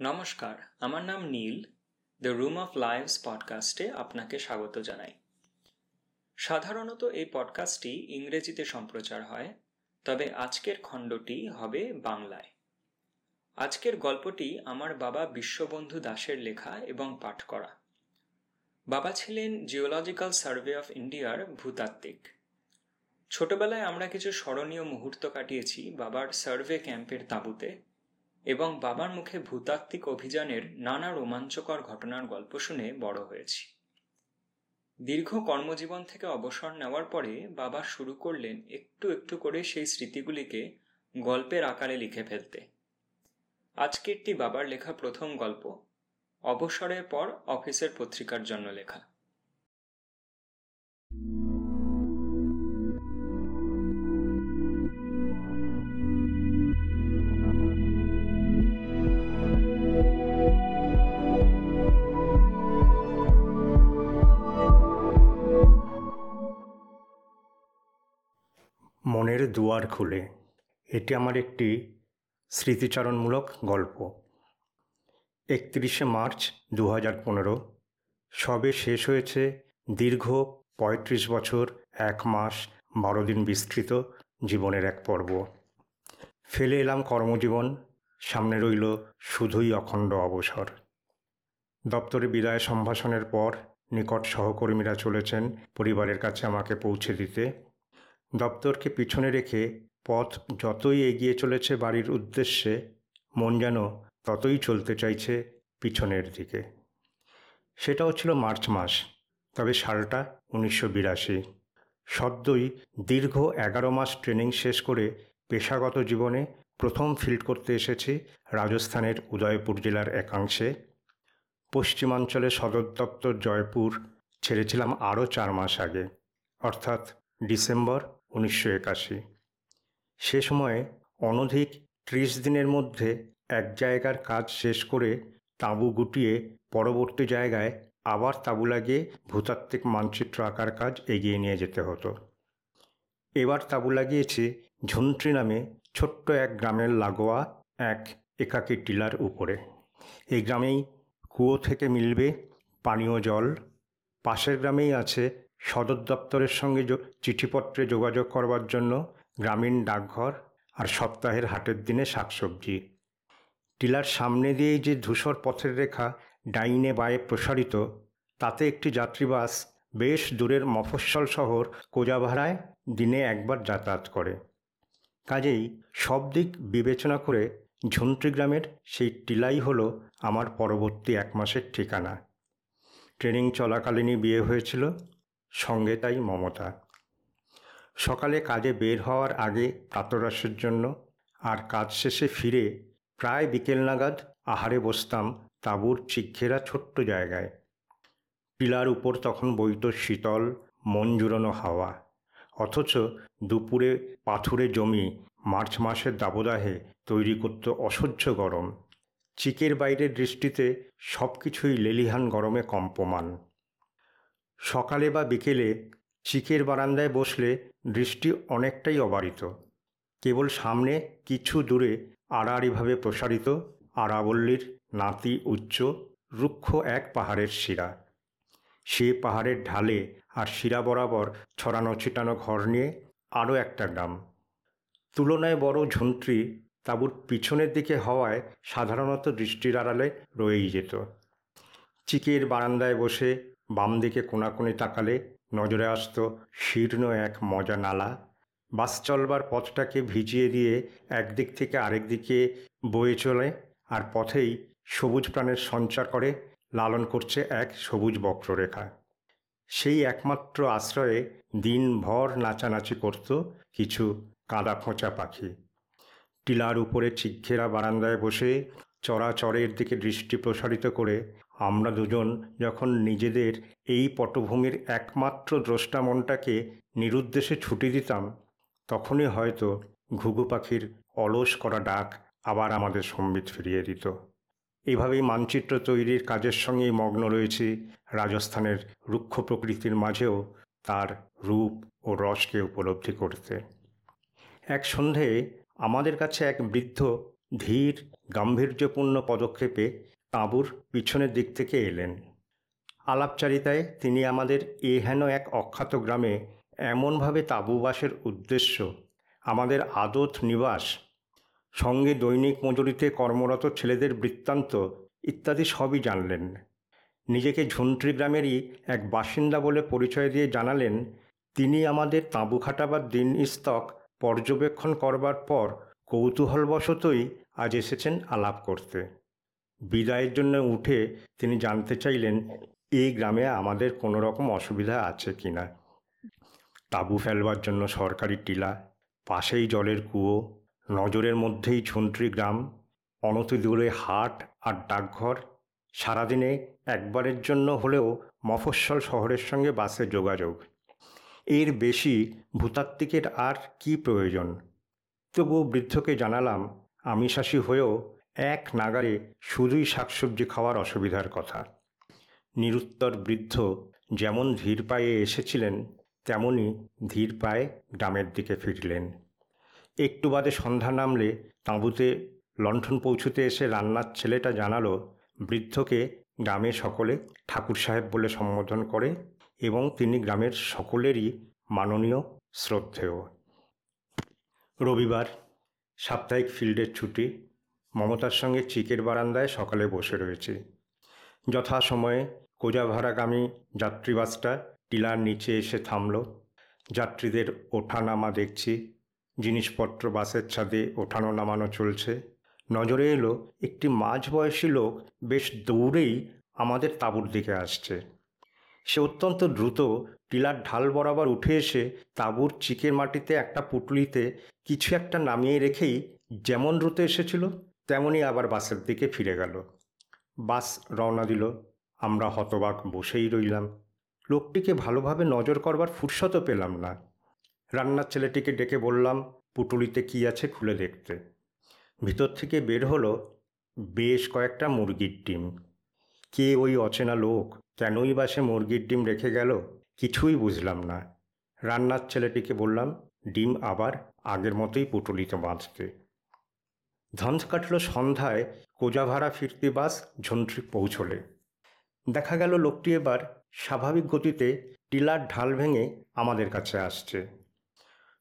নমস্কার, আমার নাম Neel the room of lives পডকাস্টে আপনাকে স্বাগত জানাই। সাধারণত এই পডকাস্টটি ইংরেজিতে সম্প্রচার হয়, তবে আজকের খণ্ডটি হবে বাংলায়। আজকের গল্পটি আমার বাবা বিশ্ববন্ধু দাসের লেখা এবং পাঠ করা। বাবা ছিলেন জিওলজিক্যাল সার্ভে অফ ইন্ডিয়ার ভূতাত্ত্বিক। ছোটবেলায় আমরা কিছু স্মরণীয় মুহূর্ত কাটিয়েছি বাবার সার্ভে ক্যাম্পের তাঁবুতে। এবং বাবার মুখে ভূতাত্ত্বিক অভিযানের নানা রোমাঞ্চকর ঘটনার গল্প শুনে বড় হয়েছি। দীর্ঘ কর্মজীবন থেকে অবসর নেওয়ার পরে বাবা শুরু করলেন একটু একটু করে সেই স্মৃতিগুলিকে গল্পের আকারে লিখে ফেলতে। আজকেরটি বাবার লেখা প্রথম গল্প। অবসরের পর অফিসের পত্রিকার জন্য লেখা। দুয়ার খুলে। এটি আমার একটি স্মৃতিচারণমূলক গল্প। একত্রিশে মার্চ দু হাজার পনেরো। সবে শেষ হয়েছে দীর্ঘ পঁয়ত্রিশ বছর, এক মাস, বারো দিন বিস্তৃত জীবনের এক পর্ব। ফেলে এলাম কর্মজীবন, সামনে রইল শুধুই অখণ্ড অবসর। দপ্তরে বিদায় সম্ভাষণের পর নিকট সহকর্মীরা চলেছেন পরিবারের কাছে আমাকে পৌঁছে দিতে। দপ্তরকে পিছনে রেখে পথ যতই এগিয়ে চলেছে বাড়ির উদ্দেশ্যে, মন যেন ততই চলতে চাইছে পিছনের দিকে। সেটাও ছিল মার্চ মাস, তবে সালটা উনিশশো বিরাশি। সদ্যই দীর্ঘ এগারো মাস ট্রেনিং শেষ করে পেশাগত জীবনে প্রথম ফিল্ড করতে এসেছি রাজস্থানের উদয়পুর জেলার একাংশে। পশ্চিমাঞ্চলে সদর দপ্তর জয়পুর ছেড়েছিলাম আরও চার মাস আগে, অর্থাৎ ডিসেম্বর উনিশশো একাশি। সে সময়ে অনধিক ত্রিশ দিনের মধ্যে এক জায়গার কাজ শেষ করে তাঁবু গুটিয়ে পরবর্তী জায়গায় আবার তাঁবু লাগিয়ে ভূতাত্ত্বিক মানচিত্র আঁকার কাজ এগিয়ে নিয়ে যেতে হতো। এবার তাঁবু লাগিয়েছি ঝুন্ট্রি নামে ছোট্ট এক গ্রামের লাগোয়া এক একাকী টিলার উপরে। এই গ্রামেই কুয়ো থেকে মিলবে পানীয় জল। পাশের গ্রামেই আছে সদর দপ্তরের সঙ্গে চিঠিপত্রে যোগাযোগ করবার জন্য গ্রামীণ ডাকঘর আর সপ্তাহের হাটের দিনে শাকসবজি। টিলার সামনে দিয়েই যে ধূসর পথের রেখা ডাইনে বায়ে প্রসারিত, তাতে একটি যাত্রীবাস বেশ দূরের মফস্বল শহর কোজাভাড়ায় দিনে একবার যাতায়াত করে। কাজেই সব দিক বিবেচনা করে ঝুন্ট্রি গ্রামের সেই টিলাই হলো আমার পরবর্তী এক মাসের ঠিকানা। ট্রেনিং চলাকালীনই বিয়ে হয়েছিল। সঙ্গে তাই মমতা। সকালে কাজে বের হওয়ার আগে প্রাতরাসের জন্য আর কাজ শেষে ফিরে প্রায় বিকেল নাগাদ আহারে বসতাম তাঁবুর চিক্ষেরা ছোট্ট জায়গায়। পিলার উপর তখন বইত শীতল, মন জুড়ানো হাওয়া। অথচ দুপুরে পাথুরে জমি মার্চ মাসের দাবদাহে তৈরি করত অসহ্য গরম। চিকের বাইরের দৃষ্টিতে সব কিছুই লেলিহান গরমে কম্পমান। সকালে বা বিকেলে চিকের বারান্দায় বসলে দৃষ্টি অনেকটাই অবারিত। কেবল সামনে কিছু দূরে আড়াআড়িভাবে প্রসারিত আরাবল্লীর নাতি উচ্চ রুক্ষ এক পাহাড়ের শিরা। সে পাহাড়ের ঢালে আর শিরা বরাবর ছড়ানো ছিটানো ঘর নিয়ে আরও একটা গ্রাম। তুলনায় বড় ঝুন্ট্রি তাঁবুর পিছনের দিকে হওয়ায় সাধারণত দৃষ্টির আড়ালে রয়েই যেত। চিকের বারান্দায় বসে বাম দিকে কোনাকুনি তাকালে নজরে আসত শীর্ণ এক মজা নালা। বাস চলবার পথটাকে ভিজিয়ে দিয়ে একদিক থেকে আরেক দিকে বয়ে চলে আর পথেই সবুজ প্রাণের সঞ্চার করে লালন করছে এক সবুজ বক্ররেখা। সেই একমাত্র আশ্রয়ে দিনভর নাচানাচি করত কিছু কাদা খোঁচা পাখি। টিলার উপরে চিক্ষেরা বারান্দায় বসে চরাচরের দিকে দৃষ্টি প্রসারিত করে আমরা দুজন যখন নিজেদের এই পটভূমির একমাত্র দ্রষ্টা মনটাকে নিরুদ্দেশে ছুটি দিতাম, তখনই হয়তো ঘুঘু পাখির অলস করা ডাক আবার আমাদের সম্বিত ফিরিয়ে দিত। এভাবেই মানচিত্র তৈরির কাজের সঙ্গেই মগ্ন রয়েছে রাজস্থানের রুক্ষ প্রকৃতির মাঝেও তার রূপ ও রসকে উপলব্ধি করতে। এক সন্ধে আমাদের কাছে এক বৃদ্ধ ধীর, গাম্ভীর্যপূর্ণ পদক্ষেপে তাঁবুর পিছনের দিক থেকে এলেন। আলাপচারিতায় তিনি আমাদের এ হেন এক অখ্যাত গ্রামে এমনভাবে তাঁবুবাসের উদ্দেশ্য, আমাদের আদত নিবাস, সঙ্গে দৈনিক মজুরিতে কর্মরত ছেলেদের বৃত্তান্ত ইত্যাদি সবই জানলেন। নিজেকে ঝুন্ট্রি গ্রামেরই এক বাসিন্দা বলে পরিচয় দিয়ে জানালেন, তিনি আমাদের তাঁবু খাটাবার দিন ইস্তক পর্যবেক্ষণ করবার পর কৌতূহলবশতই আজ এসেছেন আলাপ করতে। বিদায়ের জন্য উঠে তিনি জানতে চাইলেন এই গ্রামে আমাদের কোনো রকম অসুবিধা আছে কি না? তাঁবু ফেলবার জন্য সরকারি টিলা, পাশেই জলের কুয়ো, নজরের মধ্যেই ঝুন্ট্রি গ্রাম, অনতি দূরে হাট আর ডাকঘর, সারাদিনে একবারের জন্য হলেও মফস্বল শহরের সঙ্গে বাসে যোগাযোগ। এর বেশি ভূতাত্ত্বিকের আর কি প্রয়োজন? তবুও বৃদ্ধকে জানালাম আমিষাসী হয়েও এক নাগারে শুধুই শাকসবজি খাওয়ার অসুবিধার কথা। নিরুত্তর বৃদ্ধ যেমন ধীর পায়ে এসেছিলেন তেমনই ধীর পায়ে গ্রামের দিকে ফিরলেন। একটু বাদে সন্ধ্যা নামলে তাঁবুতে লণ্ঠন পৌঁছতে এসে রান্নার ছেলেটা জানালো, বৃদ্ধকে গ্রামে সকলে ঠাকুর সাহেব বলে সম্বোধন করে এবং তিনি গ্রামের সকলেরই মাননীয় শ্রদ্ধেয়। রবিবার সাপ্তাহিক ফিল্ডের ছুটি মমতার সঙ্গে চিকের বারান্দায় সকালে বসে রয়েছে। যথাসময়ে কোজাভাড়াগামী যাত্রীবাসটা টিলার নিচে এসে থামল। যাত্রীদের ওঠা নামা দেখছি। জিনিসপত্র বাসের ছাদে ওঠানো নামানো চলছে। নজরে এলো, একটি মাঝবয়সী লোক বেশ দৌড়েই আমাদের তাঁবুর দিকে আসছে। সে অত্যন্ত দ্রুত টিলার ঢাল বরাবর উঠে এসে তাঁবুর চিকের মাটিতে একটা পুটলিতে কিছু একটা নামিয়ে রেখেই যেমন দ্রুত এসেছিল তেমনই আবার বাসের দিকে ফিরে গেল। বাস রওনা দিল। আমরা হতবাক বসেই রইলাম। লোকটিকে ভালোভাবে নজর করবার ফুরসতও পেলাম না। রান্নার ছেলেটিকে ডেকে বললাম, পুটুলিতে কি আছে খুলে দেখতে? ভিতর থেকে বের হলো বেশ কয়েকটা মুরগির ডিম। কে ওই অচেনা লোক? কেনই বা সে মুরগির ডিম রেখে গেল? কিছুই বুঝলাম না। রান্নার ছেলেটিকে বললাম, ডিম আবার আগের মতোই পুটুলিতে বাঁধতে। ধঞ্চ কাটল সন্ধ্যায় কোজাভাড়া ফিরতি বাস ঝন্ট্রি পৌঁছলে। দেখা গেল লোকটি এবার স্বাভাবিক গতিতে টিলার ঢাল ভেঙে আমাদের কাছে আসছে।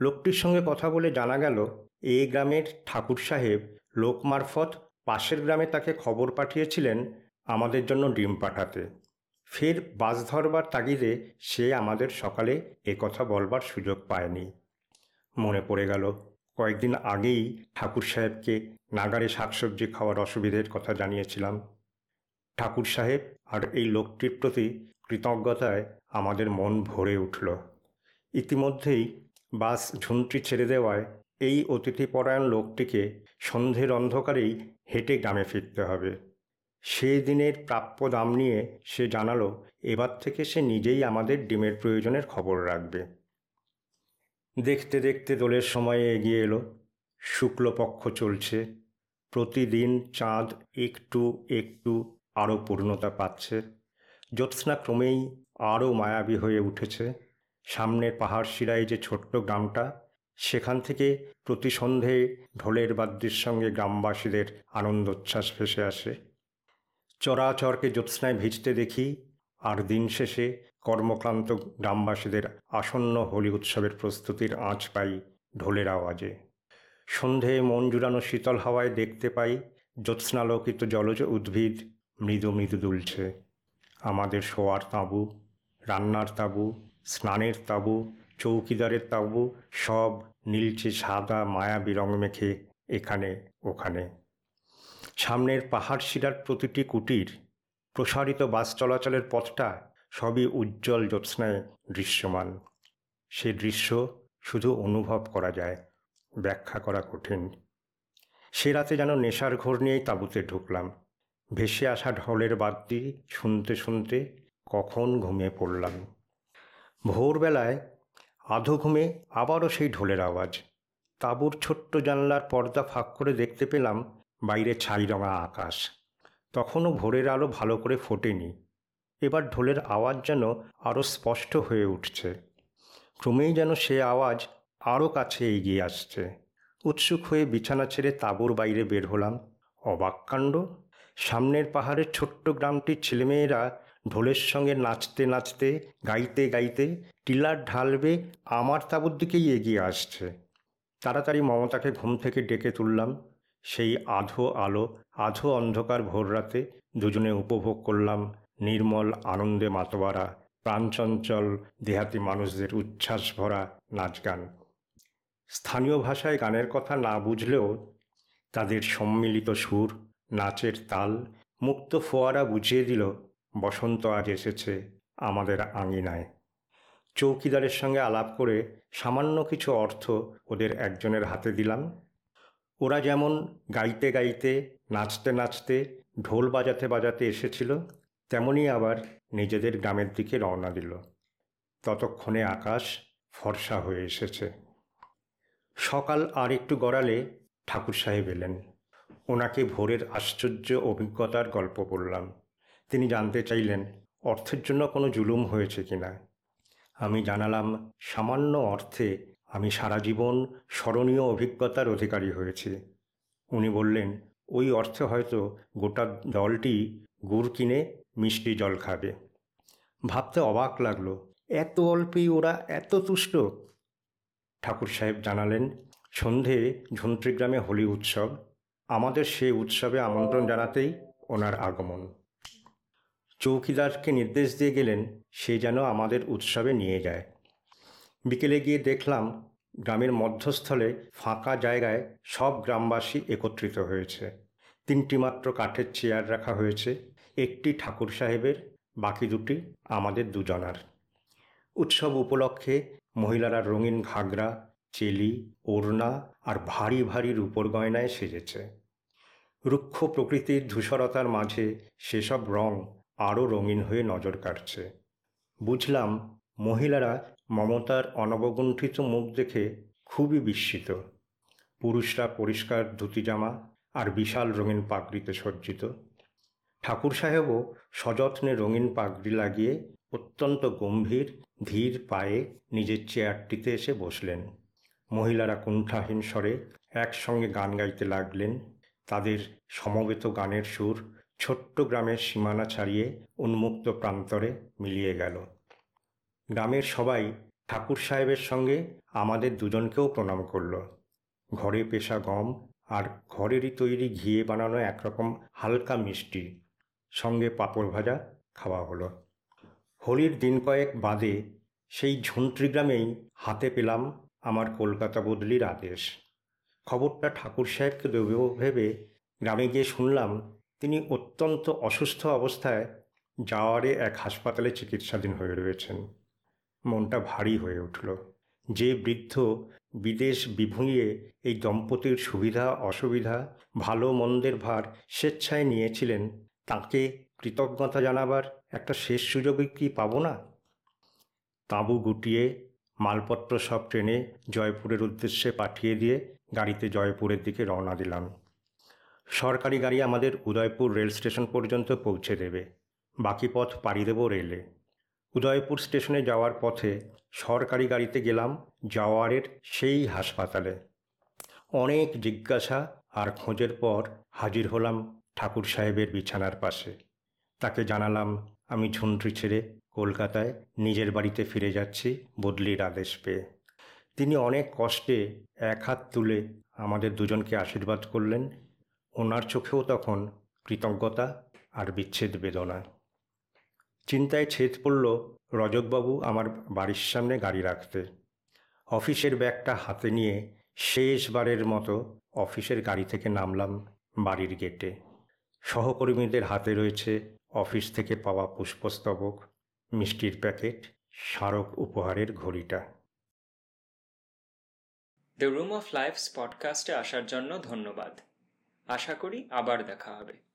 লোকটির সঙ্গে কথা বলে জানা গেল এই গ্রামের ঠাকুর সাহেব লোক মারফত পাশের গ্রামে তাকে খবর পাঠিয়েছিলেন আমাদের জন্য ডিম পাঠাতে। ফের বাস ধরবার তাগিদে সে আমাদের সকালে কথা বলবার সুযোগ পায়নি। মনে পড়ে গেল কয়েকদিন আগেই ঠাকুর সাহেবকে নাগারে শাকসবজি খাওয়ার অসুবিধের কথা জানিয়েছিলাম। ঠাকুর সাহেব আর এই লোকটির প্রতি কৃতজ্ঞতায় আমাদের মন ভরে উঠল। ইতিমধ্যেই বাস ঝুন্ট্রি ছেড়ে দেওয়ায় এই অতিথিপরায়ণ লোকটিকে সন্ধ্যের অন্ধকারেই হেঁটে গ্রামে ফিরতে হবে। সেই দিনের প্রাপ্য দাম নিয়ে সে জানালো, এবার থেকে সে নিজেই আমাদের ডিমের প্রয়োজনের খবর রাখবে। দেখতে দেখতে দোলের সময়ে এগিয়ে এলো। শুক্লপক্ষ চলছে। প্রতিদিন চাঁদ একটু একটু আরও পূর্ণতা পাচ্ছে। জ্যোৎস্না ক্রমেই আরও মায়াবী হয়ে উঠেছে। সামনের পাহাড় শিরায় যে ছোট্ট গ্রামটা, সেখান থেকে প্রতি সন্ধে ঢোলের বাদ্যের সঙ্গে গ্রামবাসীদের আনন্দোচ্ছ্বাস ভেসে আসে। চরাচরকে জ্যোৎস্নায় ভিজতে দেখি আর দিন শেষে কর্মক্লান্ত গ্রামবাসীদের আসন্ন হোলি উৎসবের প্রস্তুতির আঁচ পাই ঢোলের আওয়াজে। সন্ধে মন জুড়ানো শীতল হাওয়ায় দেখতে পাই জ্যোৎস্নালোকিত জলজ উদ্ভিদ মৃদু মৃদু দুলছে। আমাদের শোয়ার তাঁবু, রান্নার তাঁবু, স্নানের তাঁবু, চৌকিদারের তাঁবু সব নীলচে সাদা মায়াবী রং মেখে এখানে ওখানে। সামনের পাহাড় শিরার প্রতিটি কুটির প্রসারিত বাস চলাচলের পথটা সবই উজ্জ্বল জ্যোৎস্নায় দৃশ্যমান। সে দৃশ্য শুধু অনুভব করা যায়, ব্যাখ্যা করা কঠিন। সে রাতে যেন নেশার ঘোর নিয়েই তাঁবুতে ঢুকলাম। ভেসে আসা ঢলের বাদ্যি শুনতে শুনতে কখন ঘুমিয়ে পড়লাম। ভোরবেলায় আধো ঘুমে আবারও সেই ঢোলের আওয়াজ। তাঁবুর ছোট্ট জানলার পর্দা ফাঁক করে দেখতে পেলাম বাইরে ছাই রঙা আকাশ। তখনও ভোরের আলো ভালো করে ফোটেনি। এবার ঢোলের আওয়াজ যেন আরও স্পষ্ট হয়ে উঠছে। ক্রমেই যেন সে আওয়াজ আরও কাছে এগিয়ে আসছে। উৎসুক হয়ে বিছানা ছেড়ে তাঁবুর বাইরে বের হলাম। অবাক কাণ্ড। সামনের পাহাড়ের ছোট্ট গ্রামটির ছেলেমেয়েরা ঢোলের সঙ্গে নাচতে নাচতে, গাইতে গাইতে টিলার ঢালবে আমার তাঁবুর দিকেই এগিয়ে আসছে। তাড়াতাড়ি মমতাকে ঘুম থেকে ডেকে তুললাম। সেই আধো আলো, আধো অন্ধকার ভোর রাতে দুজনে উপভোগ করলাম নির্মল আনন্দে মাতোয়ারা, প্রাণচঞ্চল, দেহাতি মানুষদের উচ্ছ্বাস ভরা নাচ গান। স্থানীয় ভাষায় গানের কথা না বুঝলেও তাদের সম্মিলিত সুর, নাচের তাল, মুক্ত ফোয়ারা বুঝিয়ে দিল, বসন্ত আজ এসেছে আমাদের আঙিনায়। চৌকিদারের সঙ্গে আলাপ করে সামান্য কিছু অর্থ ওদের একজনের হাতে দিলাম। ওরা যেমন গাইতে গাইতে, নাচতে নাচতে, ঢোল বাজাতে বাজাতে এসেছিল, তেমনি আবার নিজেদের গ্রামের দিকে রওনা দিল। ততক্ষণে আকাশ ফর্সা হয়ে এসেছে। সকাল আর একটু গড়ালে ঠাকুর সাহেব এলেন। ওনাকে ভোরের আশ্চর্য অভিজ্ঞতার গল্প বললাম। তিনি জানতে চাইলেন, অর্থের জন্য কোনো জুলুম হয়েছে কিনা? আমি জানালাম, সামান্য অর্থে আমি সারা জীবন স্মরণীয় অভিজ্ঞতার অধিকারী হয়েছি। উনি বললেন, ওই অর্থে হয়তো গোটা দলটি গুড় কিনে মিষ্টি জল খাবে। ভাবতে অবাক লাগল, এত অল্পেই ওরা এত তুষ্ট? ঠাকুর সাহেব জানালেন, সন্ধে ঝন্ত্রীগ্রামে হোলি উৎসব। আমাদের সেই উৎসবে আমন্ত্রণ জানাতেই ওনার আগমন। চৌকিদারকে নির্দেশ দিয়ে গেলেন, সে যেন আমাদের উৎসবে নিয়ে যায়। বিকেলে গিয়ে দেখলাম গ্রামের মধ্যস্থলে ফাঁকা জায়গায় সব গ্রামবাসী একত্রিত হয়েছে। তিনটি মাত্র কাঠের চেয়ার রাখা হয়েছে। একটি ঠাকুর সাহেবের, বাকি দুটি আমাদের দুজনার। উৎসব উপলক্ষে মহিলারা রঙিন ঘাগরা, চেলি, ওড়না আর ভারী ভারী রূপর গয়নায় সেজেছে। রুক্ষ প্রকৃতির ধূসরতার মাঝে সেসব রং আরও রঙিন হয়ে নজর কাটছে বুঝলাম মহিলারা মমতার অনবগুণ্ঠিত মুখ দেখে খুবই বিস্মিত। পুরুষরা পরিষ্কার ধুতি জামা আর বিশাল রঙিন পাগড়িতে সজ্জিত। ঠাকুর সাহেবও সযত্নে রঙিন পাগড়ি লাগিয়ে অত্যন্ত গম্ভীর, ধীর পায়ে নিজের চেয়ারটিতে এসে বসলেন। মহিলারা কুণ্ঠাহীন স্বরে একসঙ্গে গান গাইতে লাগলেন। তাদের সমবেত গানের সুর ছোট্ট গ্রামের সীমানা ছাড়িয়ে উন্মুক্ত প্রান্তরে মিলিয়ে গেল। গ্রামের সবাই ঠাকুর সাহেবের সঙ্গে আমাদের দুজনকেও প্রণাম করল। ঘরে পেশা গম আর ঘরেরই তৈরি ঘিয়ে বানানো একরকম হালকা মিষ্টি। সঙ্গে পাঁপড় ভাজা খাওয়া হলো। হোলির দিন কয়েক বাদে সেই ঝুন্ত্রি গ্রামেই হাতে পেলাম আমার কলকাতা বদলির আদেশ। খবরটা ঠাকুর সাহেবকে দেব ভেবে গ্রামে গিয়ে শুনলাম তিনি অত্যন্ত অসুস্থ অবস্থায় যাওয়ারে এক হাসপাতালে চিকিৎসাধীন হয়ে রয়েছেন। মনটা ভারী হয়ে উঠল। যে বৃদ্ধ বিদেশ বিভুঁইয়ে এই দম্পতির সুবিধা, অসুবিধা, ভালো মন্দের ভার স্বেচ্ছায় নিয়েছিলেন, তাকে কৃতজ্ঞতা জানাবার একটা শেষ সুযোগই কি পাব না? তাঁবু গুটিয়ে, মালপত্র সব ট্রেনে জয়পুরের উদ্দেশ্যে পাঠিয়ে দিয়ে গাড়িতে জয়পুরের দিকে রওনা দিলাম। সরকারি গাড়ি আমাদের উদয়পুর রেল স্টেশন পর্যন্ত পৌঁছে দেবে। বাকি পথ পাড়ি দেব রেলে। উদয়পুর স্টেশনে যাওয়ার পথে সরকারি গাড়িতে গেলাম জাওয়ারের সেই হাসপাতালে। অনেক জিজ্ঞাসা আর খোঁজের পর হাজির হলাম ঠাকুর সাহেবের বিছানার পাশে। তাকে জানালাম, আমি ঝুন্ট্রি ছেড়ে কলকাতায় নিজের বাড়িতে ফিরে যাচ্ছি বদলির আদেশ পেয়ে। তিনি অনেক কষ্টে এক হাত তুলে আমাদের দুজনকে আশীর্বাদ করলেন। ওনার চোখেও তখন কৃতজ্ঞতা আর বিচ্ছেদ বেদনা। চিন্তায় ছেদ পড়ল রজতবাবু আমার বাড়ির সামনে গাড়ি রাখতে। অফিসের ব্যাগটা হাতে নিয়ে শেষবারের মতো অফিসের গাড়ি থেকে নামলাম বাড়ির গেটে। সহকর্মীদের হাতে রয়েছে অফিস থেকে পাওয়া পুষ্পস্তবক, মিষ্টির প্যাকেট, স্মারক উপহারের ঘড়িটা। দ্য রুম অফ লাইফস পডকাস্টে আসার জন্য ধন্যবাদ। আশা করি আবার দেখা হবে।